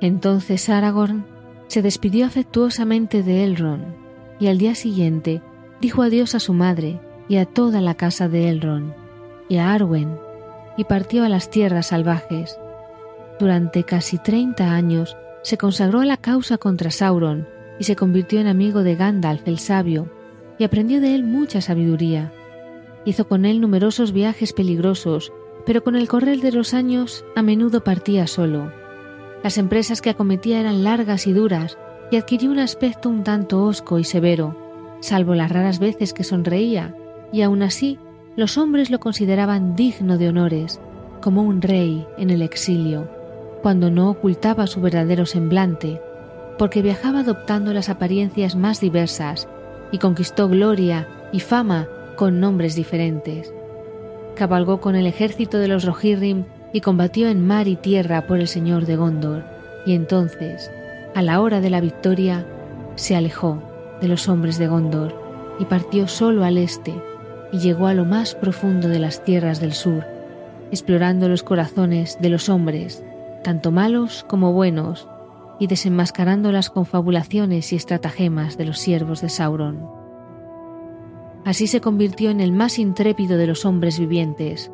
Entonces Aragorn se despidió afectuosamente de Elrond y al día siguiente dijo adiós a su madre y a toda la casa de Elrond y a Arwen y partió a las tierras salvajes. Durante casi treinta años se consagró a la causa contra Sauron y se convirtió en amigo de Gandalf el sabio y aprendió de él mucha sabiduría. Hizo con él numerosos viajes peligrosos, pero con el correr de los años a menudo partía solo. Las empresas que acometía eran largas y duras y adquirió un aspecto un tanto hosco y severo, salvo las raras veces que sonreía, y aun así los hombres lo consideraban digno de honores, como un rey en el exilio, cuando no ocultaba su verdadero semblante, porque viajaba adoptando las apariencias más diversas y conquistó gloria y fama con nombres diferentes. Cabalgó con el ejército de los Rohirrim y combatió en mar y tierra por el señor de Gondor, y entonces, a la hora de la victoria, se alejó de los hombres de Gondor y partió solo al este y llegó a lo más profundo de las tierras del sur, explorando los corazones de los hombres, tanto malos como buenos, y desenmascarando las confabulaciones y estratagemas de los siervos de Sauron. Así se convirtió en el más intrépido de los hombres vivientes,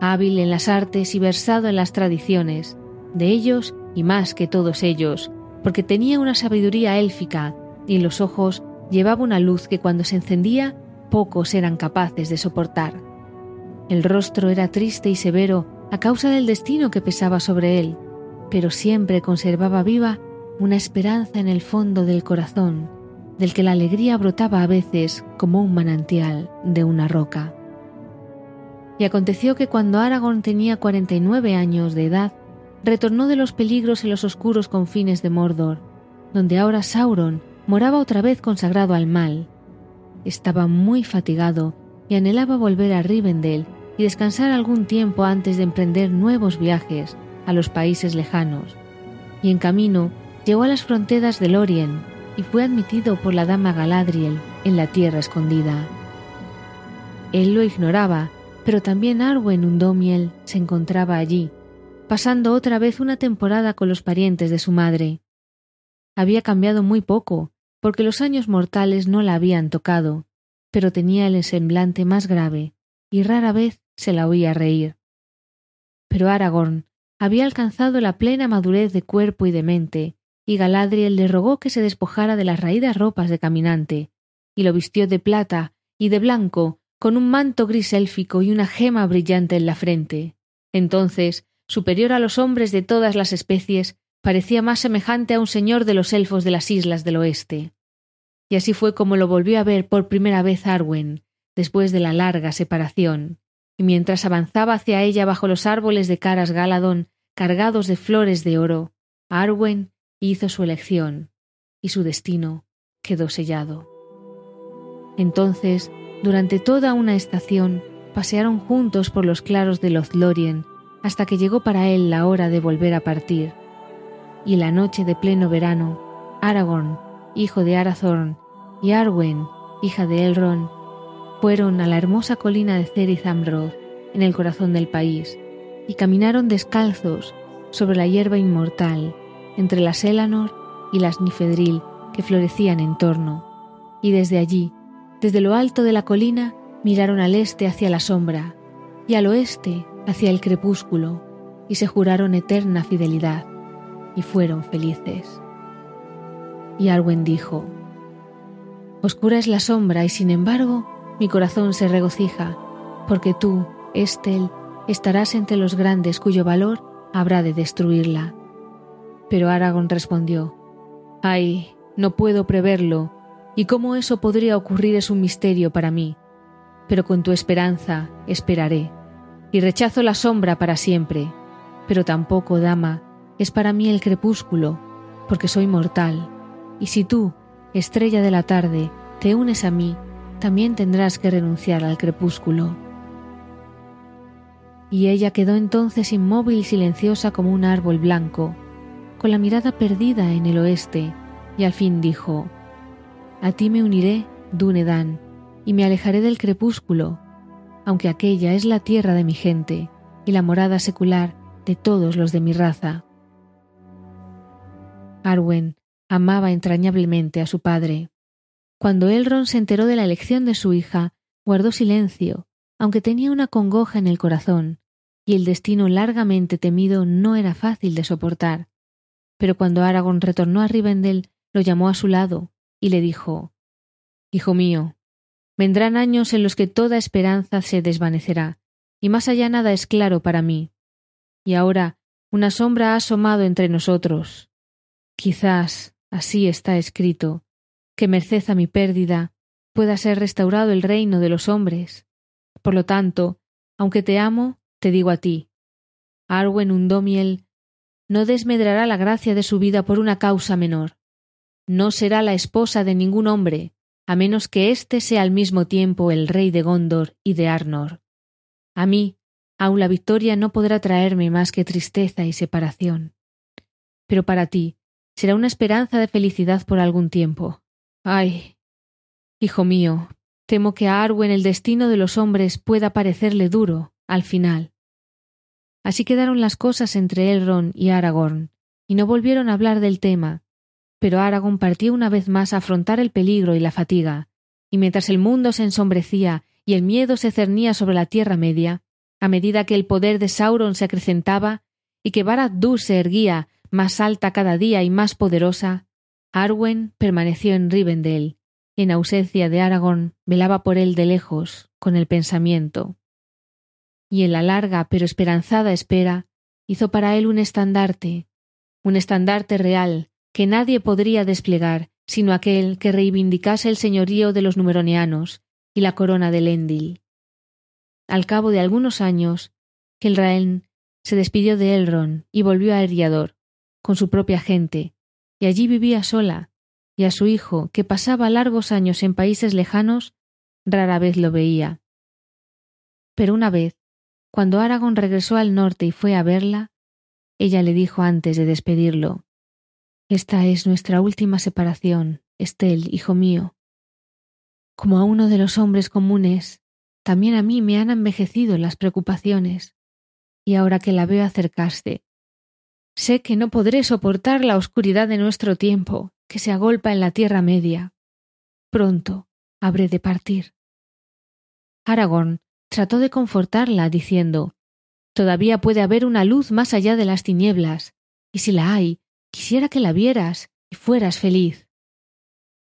hábil en las artes y versado en las tradiciones, de ellos y más que todos ellos, porque tenía una sabiduría élfica y en los ojos llevaba una luz que cuando se encendía pocos eran capaces de soportar. El rostro era triste y severo a causa del destino que pesaba sobre él, pero siempre conservaba viva una esperanza en el fondo del corazón, del que la alegría brotaba a veces como un manantial de una roca. Y aconteció que cuando Aragorn tenía cuarenta y nueve años de edad, retornó de los peligros en los oscuros confines de Mordor, donde ahora Sauron moraba otra vez consagrado al mal. Estaba muy fatigado y anhelaba volver a Rivendell y descansar algún tiempo antes de emprender nuevos viajes a los países lejanos. Y en camino llegó a las fronteras de Lorien y fue admitido por la dama Galadriel en la tierra escondida. Él lo ignoraba, pero también Arwen Undomiel se encontraba allí, pasando otra vez una temporada con los parientes de su madre. Había cambiado muy poco, porque los años mortales no la habían tocado, pero tenía el semblante más grave, y rara vez se la oía reír. Pero Aragorn había alcanzado la plena madurez de cuerpo y de mente, y Galadriel le rogó que se despojara de las raídas ropas de caminante, y lo vistió de plata y de blanco con un manto gris élfico y una gema brillante en la frente. Entonces, superior a los hombres de todas las especies, parecía más semejante a un señor de los elfos de las islas del oeste. Y así fue como lo volvió a ver por primera vez Arwen, después de la larga separación, y mientras avanzaba hacia ella bajo los árboles de caras Galadón, cargados de flores de oro, Arwen hizo su elección, y su destino quedó sellado. Entonces durante toda una estación pasearon juntos por los claros de Lothlorien hasta que llegó para él la hora de volver a partir. Y la noche de pleno verano, Aragorn, hijo de Arathorn, y Arwen, hija de Elrond, fueron a la hermosa colina de Cerith en el corazón del país, y caminaron descalzos sobre la hierba inmortal, entre las Elanor y las Nifedril que florecían en torno, y desde allí desde lo alto de la colina miraron al este hacia la sombra y al oeste hacia el crepúsculo y se juraron eterna fidelidad y fueron felices. Y Arwen dijo, Oscura es la sombra y sin embargo mi corazón se regocija, porque tú, Estel, estarás entre los grandes cuyo valor habrá de destruirla. Pero Aragón respondió, Ay, no puedo preverlo, y cómo eso podría ocurrir es un misterio para mí, pero con tu esperanza esperaré, y rechazo la sombra para siempre, pero tampoco, dama, es para mí el crepúsculo, porque soy mortal, y si tú, estrella de la tarde, te unes a mí, también tendrás que renunciar al crepúsculo. Y ella quedó entonces inmóvil y silenciosa como un árbol blanco, con la mirada perdida en el oeste, y al fin dijo, a ti me uniré, Dunedan, y me alejaré del crepúsculo, aunque aquella es la tierra de mi gente y la morada secular de todos los de mi raza. Arwen amaba entrañablemente a su padre. Cuando Elrond se enteró de la elección de su hija, guardó silencio, aunque tenía una congoja en el corazón, y el destino largamente temido no era fácil de soportar. Pero cuando Aragorn retornó a Rivendell, lo llamó a su lado y le dijo Hijo mío, vendrán años en los que toda esperanza se desvanecerá, y más allá nada es claro para mí. Y ahora una sombra ha asomado entre nosotros. Quizás, así está escrito, que merced a mi pérdida pueda ser restaurado el reino de los hombres. Por lo tanto, aunque te amo, te digo a ti, Arwen Undomiel no desmedrará la gracia de su vida por una causa menor. No será la esposa de ningún hombre, a menos que éste sea al mismo tiempo el rey de Gondor y de Arnor. A mí, aun la victoria no podrá traerme más que tristeza y separación. Pero para ti será una esperanza de felicidad por algún tiempo. Ay, hijo mío, temo que a Arwen el destino de los hombres pueda parecerle duro al final. Así quedaron las cosas entre Elrond y Aragorn, y no volvieron a hablar del tema, pero Aragorn partió una vez más a afrontar el peligro y la fatiga, y mientras el mundo se ensombrecía y el miedo se cernía sobre la Tierra Media, a medida que el poder de Sauron se acrecentaba y que Barad-dûr se erguía más alta cada día y más poderosa, Arwen permaneció en Rivendell, y en ausencia de Aragorn velaba por él de lejos, con el pensamiento. Y en la larga pero esperanzada espera hizo para él un estandarte, un estandarte real que nadie podría desplegar sino aquel que reivindicase el señorío de los numeronianos y la corona de Lendil. Al cabo de algunos años, Kelraen se despidió de Elrond y volvió a Eriador, con su propia gente, y allí vivía sola, y a su hijo, que pasaba largos años en países lejanos, rara vez lo veía. Pero una vez, cuando Aragón regresó al norte y fue a verla, ella le dijo antes de despedirlo esta es nuestra última separación, Estel, hijo mío. Como a uno de los hombres comunes, también a mí me han envejecido las preocupaciones, y ahora que la veo acercarse, sé que no podré soportar la oscuridad de nuestro tiempo, que se agolpa en la Tierra Media. Pronto habré de partir. Aragorn trató de confortarla, diciendo Todavía puede haber una luz más allá de las tinieblas, y si la hay, Quisiera que la vieras y fueras feliz.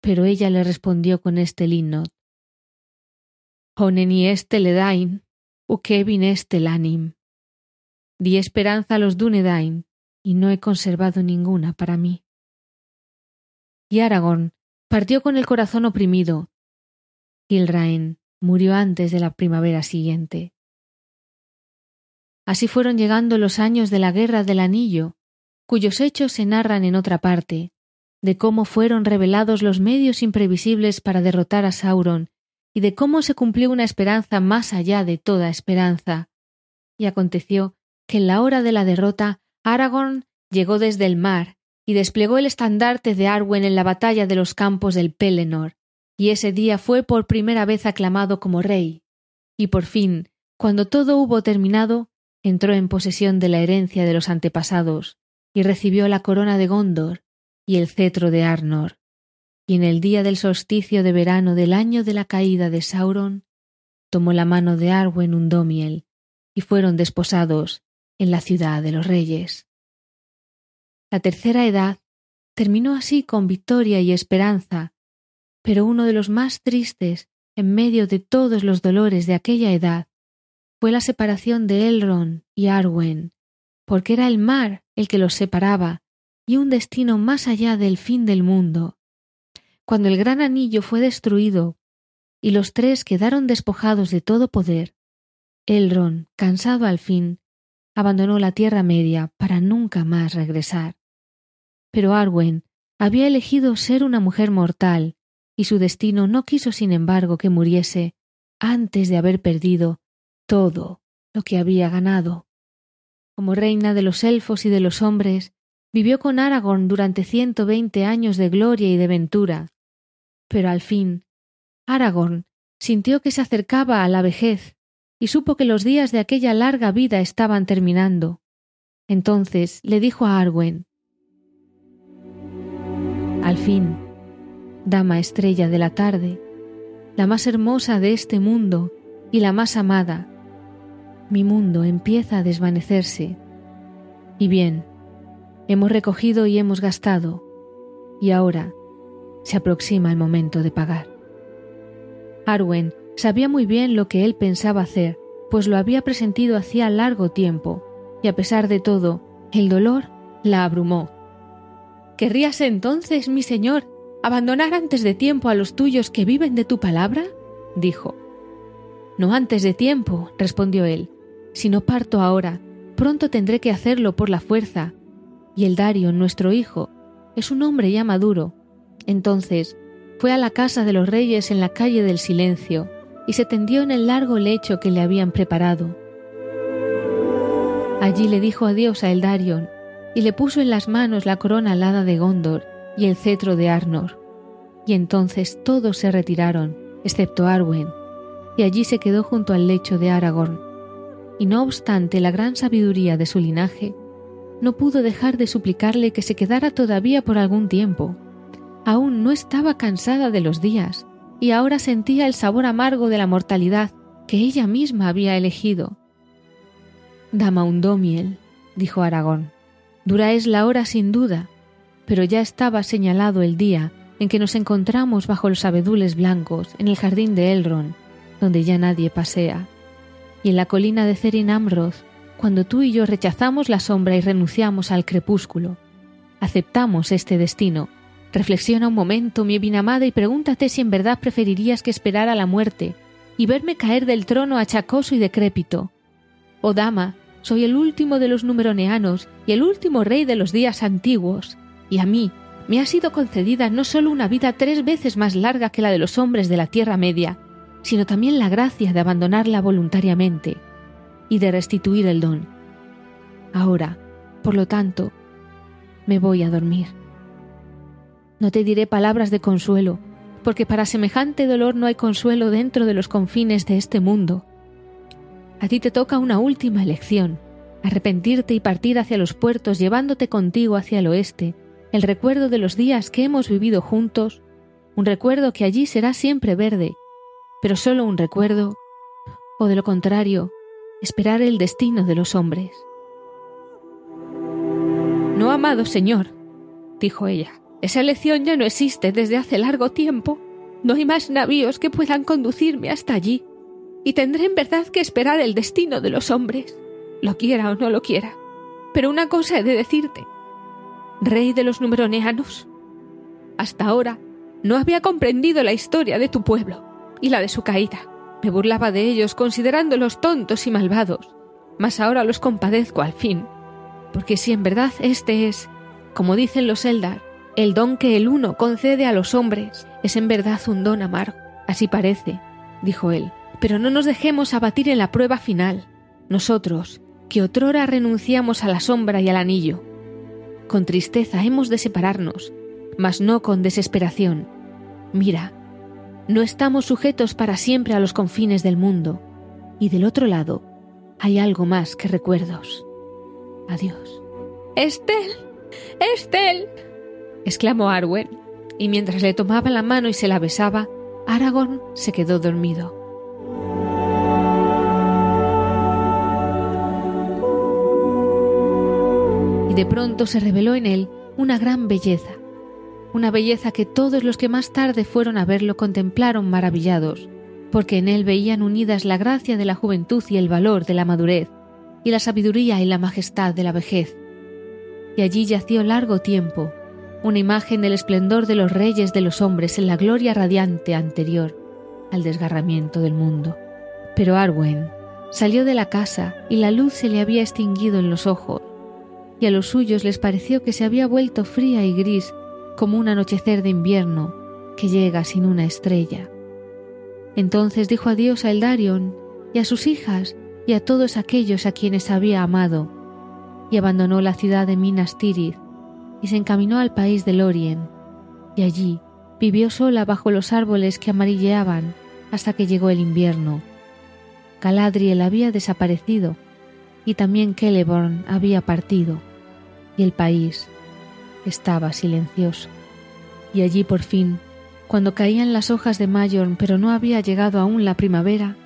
Pero ella le respondió con este linnot. Honeni este ledain, ukevin este lanim. Di esperanza a los Dunedain, y no he conservado ninguna para mí. Y Aragorn partió con el corazón oprimido. Gilraen murió antes de la primavera siguiente. Así fueron llegando los años de la guerra del anillo, cuyos hechos se narran en otra parte, de cómo fueron revelados los medios imprevisibles para derrotar a Sauron, y de cómo se cumplió una esperanza más allá de toda esperanza. Y aconteció que en la hora de la derrota Aragorn llegó desde el mar y desplegó el estandarte de Arwen en la batalla de los campos del Pelennor, y ese día fue por primera vez aclamado como rey. Y por fin, cuando todo hubo terminado, entró en posesión de la herencia de los antepasados, y recibió la corona de Gondor y el cetro de Arnor. Y en el día del solsticio de verano del año de la caída de Sauron, tomó la mano de Arwen Undomiel, y fueron desposados en la ciudad de los reyes. La tercera edad terminó así con victoria y esperanza, pero uno de los más tristes en medio de todos los dolores de aquella edad fue la separación de Elrond y Arwen, porque era el mar el que los separaba y un destino más allá del fin del mundo. Cuando el gran anillo fue destruido y los tres quedaron despojados de todo poder, Elrond, cansado al fin, abandonó la Tierra Media para nunca más regresar. Pero Arwen había elegido ser una mujer mortal, y su destino no quiso sin embargo que muriese antes de haber perdido todo lo que había ganado como reina de los elfos y de los hombres, vivió con Aragorn durante ciento veinte años de gloria y de ventura. Pero al fin, Aragorn sintió que se acercaba a la vejez y supo que los días de aquella larga vida estaban terminando. Entonces le dijo a Arwen Al fin, dama estrella de la tarde, la más hermosa de este mundo y la más amada, mi mundo empieza a desvanecerse. Y bien, hemos recogido y hemos gastado, y ahora se aproxima el momento de pagar. Arwen sabía muy bien lo que él pensaba hacer, pues lo había presentido hacía largo tiempo, y a pesar de todo, el dolor la abrumó. ¿Querrías entonces, mi señor, abandonar antes de tiempo a los tuyos que viven de tu palabra? dijo. No antes de tiempo, respondió él. Si no parto ahora, pronto tendré que hacerlo por la fuerza. Y el Dario, nuestro hijo, es un hombre ya maduro. Entonces fue a la casa de los reyes en la calle del silencio y se tendió en el largo lecho que le habían preparado. Allí le dijo adiós a Eldarion y le puso en las manos la corona alada de Gondor y el cetro de Arnor. Y entonces todos se retiraron, excepto Arwen, y allí se quedó junto al lecho de Aragorn. Y no obstante la gran sabiduría de su linaje, no pudo dejar de suplicarle que se quedara todavía por algún tiempo. Aún no estaba cansada de los días, y ahora sentía el sabor amargo de la mortalidad que ella misma había elegido. Dama Undomiel, dijo Aragón, dura es la hora sin duda, pero ya estaba señalado el día en que nos encontramos bajo los abedules blancos en el jardín de Elrond, donde ya nadie pasea, y en la colina de Cerin Amroth, cuando tú y yo rechazamos la sombra y renunciamos al crepúsculo. Aceptamos este destino. Reflexiona un momento, mi bien amada, y pregúntate si en verdad preferirías que esperara la muerte y verme caer del trono achacoso y decrépito. Oh dama, soy el último de los numeroneanos y el último rey de los días antiguos, y a mí me ha sido concedida no solo una vida tres veces más larga que la de los hombres de la Tierra Media, sino también la gracia de abandonarla voluntariamente y de restituir el don. Ahora, por lo tanto, me voy a dormir. No te diré palabras de consuelo, porque para semejante dolor no hay consuelo dentro de los confines de este mundo. A ti te toca una última elección, arrepentirte y partir hacia los puertos llevándote contigo hacia el oeste, el recuerdo de los días que hemos vivido juntos, un recuerdo que allí será siempre verde, pero solo un recuerdo, o de lo contrario, esperar el destino de los hombres. No, amado señor, dijo ella, esa elección ya no existe desde hace largo tiempo. No hay más navíos que puedan conducirme hasta allí, y tendré en verdad que esperar el destino de los hombres, lo quiera o no lo quiera. Pero una cosa he de decirte, rey de los numeroneanos. Hasta ahora no había comprendido la historia de tu pueblo y la de su caída. Me burlaba de ellos considerándolos tontos y malvados, mas ahora los compadezco al fin, porque si en verdad este es, como dicen los Eldar, el don que el uno concede a los hombres, es en verdad un don amargo. Así parece, dijo él, pero no nos dejemos abatir en la prueba final. Nosotros, que otrora renunciamos a la sombra y al anillo, con tristeza hemos de separarnos, mas no con desesperación. Mira, no estamos sujetos para siempre a los confines del mundo, y del otro lado hay algo más que recuerdos. Adiós. Estel. Estel. exclamó Arwen, y mientras le tomaba la mano y se la besaba, Aragorn se quedó dormido. y de pronto se reveló en él una gran belleza, una belleza que todos los que más tarde fueron a verlo contemplaron maravillados, porque en él veían unidas la gracia de la juventud y el valor de la madurez, y la sabiduría y la majestad de la vejez. Y allí yació largo tiempo, una imagen del esplendor de los reyes de los hombres en la gloria radiante anterior al desgarramiento del mundo. Pero Arwen salió de la casa y la luz se le había extinguido en los ojos, y a los suyos les pareció que se había vuelto fría y gris como un anochecer de invierno que llega sin una estrella. Entonces dijo adiós a Eldarion y a sus hijas y a todos aquellos a quienes había amado, y abandonó la ciudad de Minas Tirith y se encaminó al país de Lorien, y allí vivió sola bajo los árboles que amarilleaban hasta que llegó el invierno. Galadriel había desaparecido y también Celeborn había partido y el país estaba silencioso. Y allí por fin, cuando caían las hojas de Mayon pero no había llegado aún la primavera,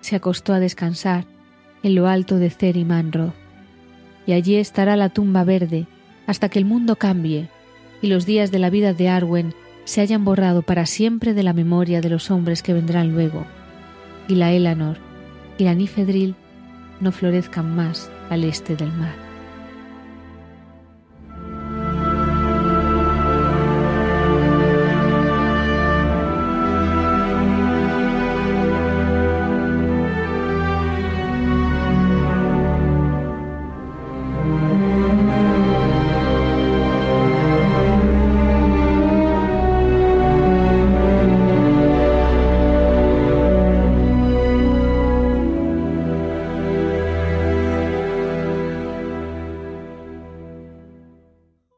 se acostó a descansar en lo alto de Cer y Manroth. Y allí estará la tumba verde hasta que el mundo cambie y los días de la vida de Arwen se hayan borrado para siempre de la memoria de los hombres que vendrán luego, y la Elanor y la Nifedril no florezcan más al este del mar.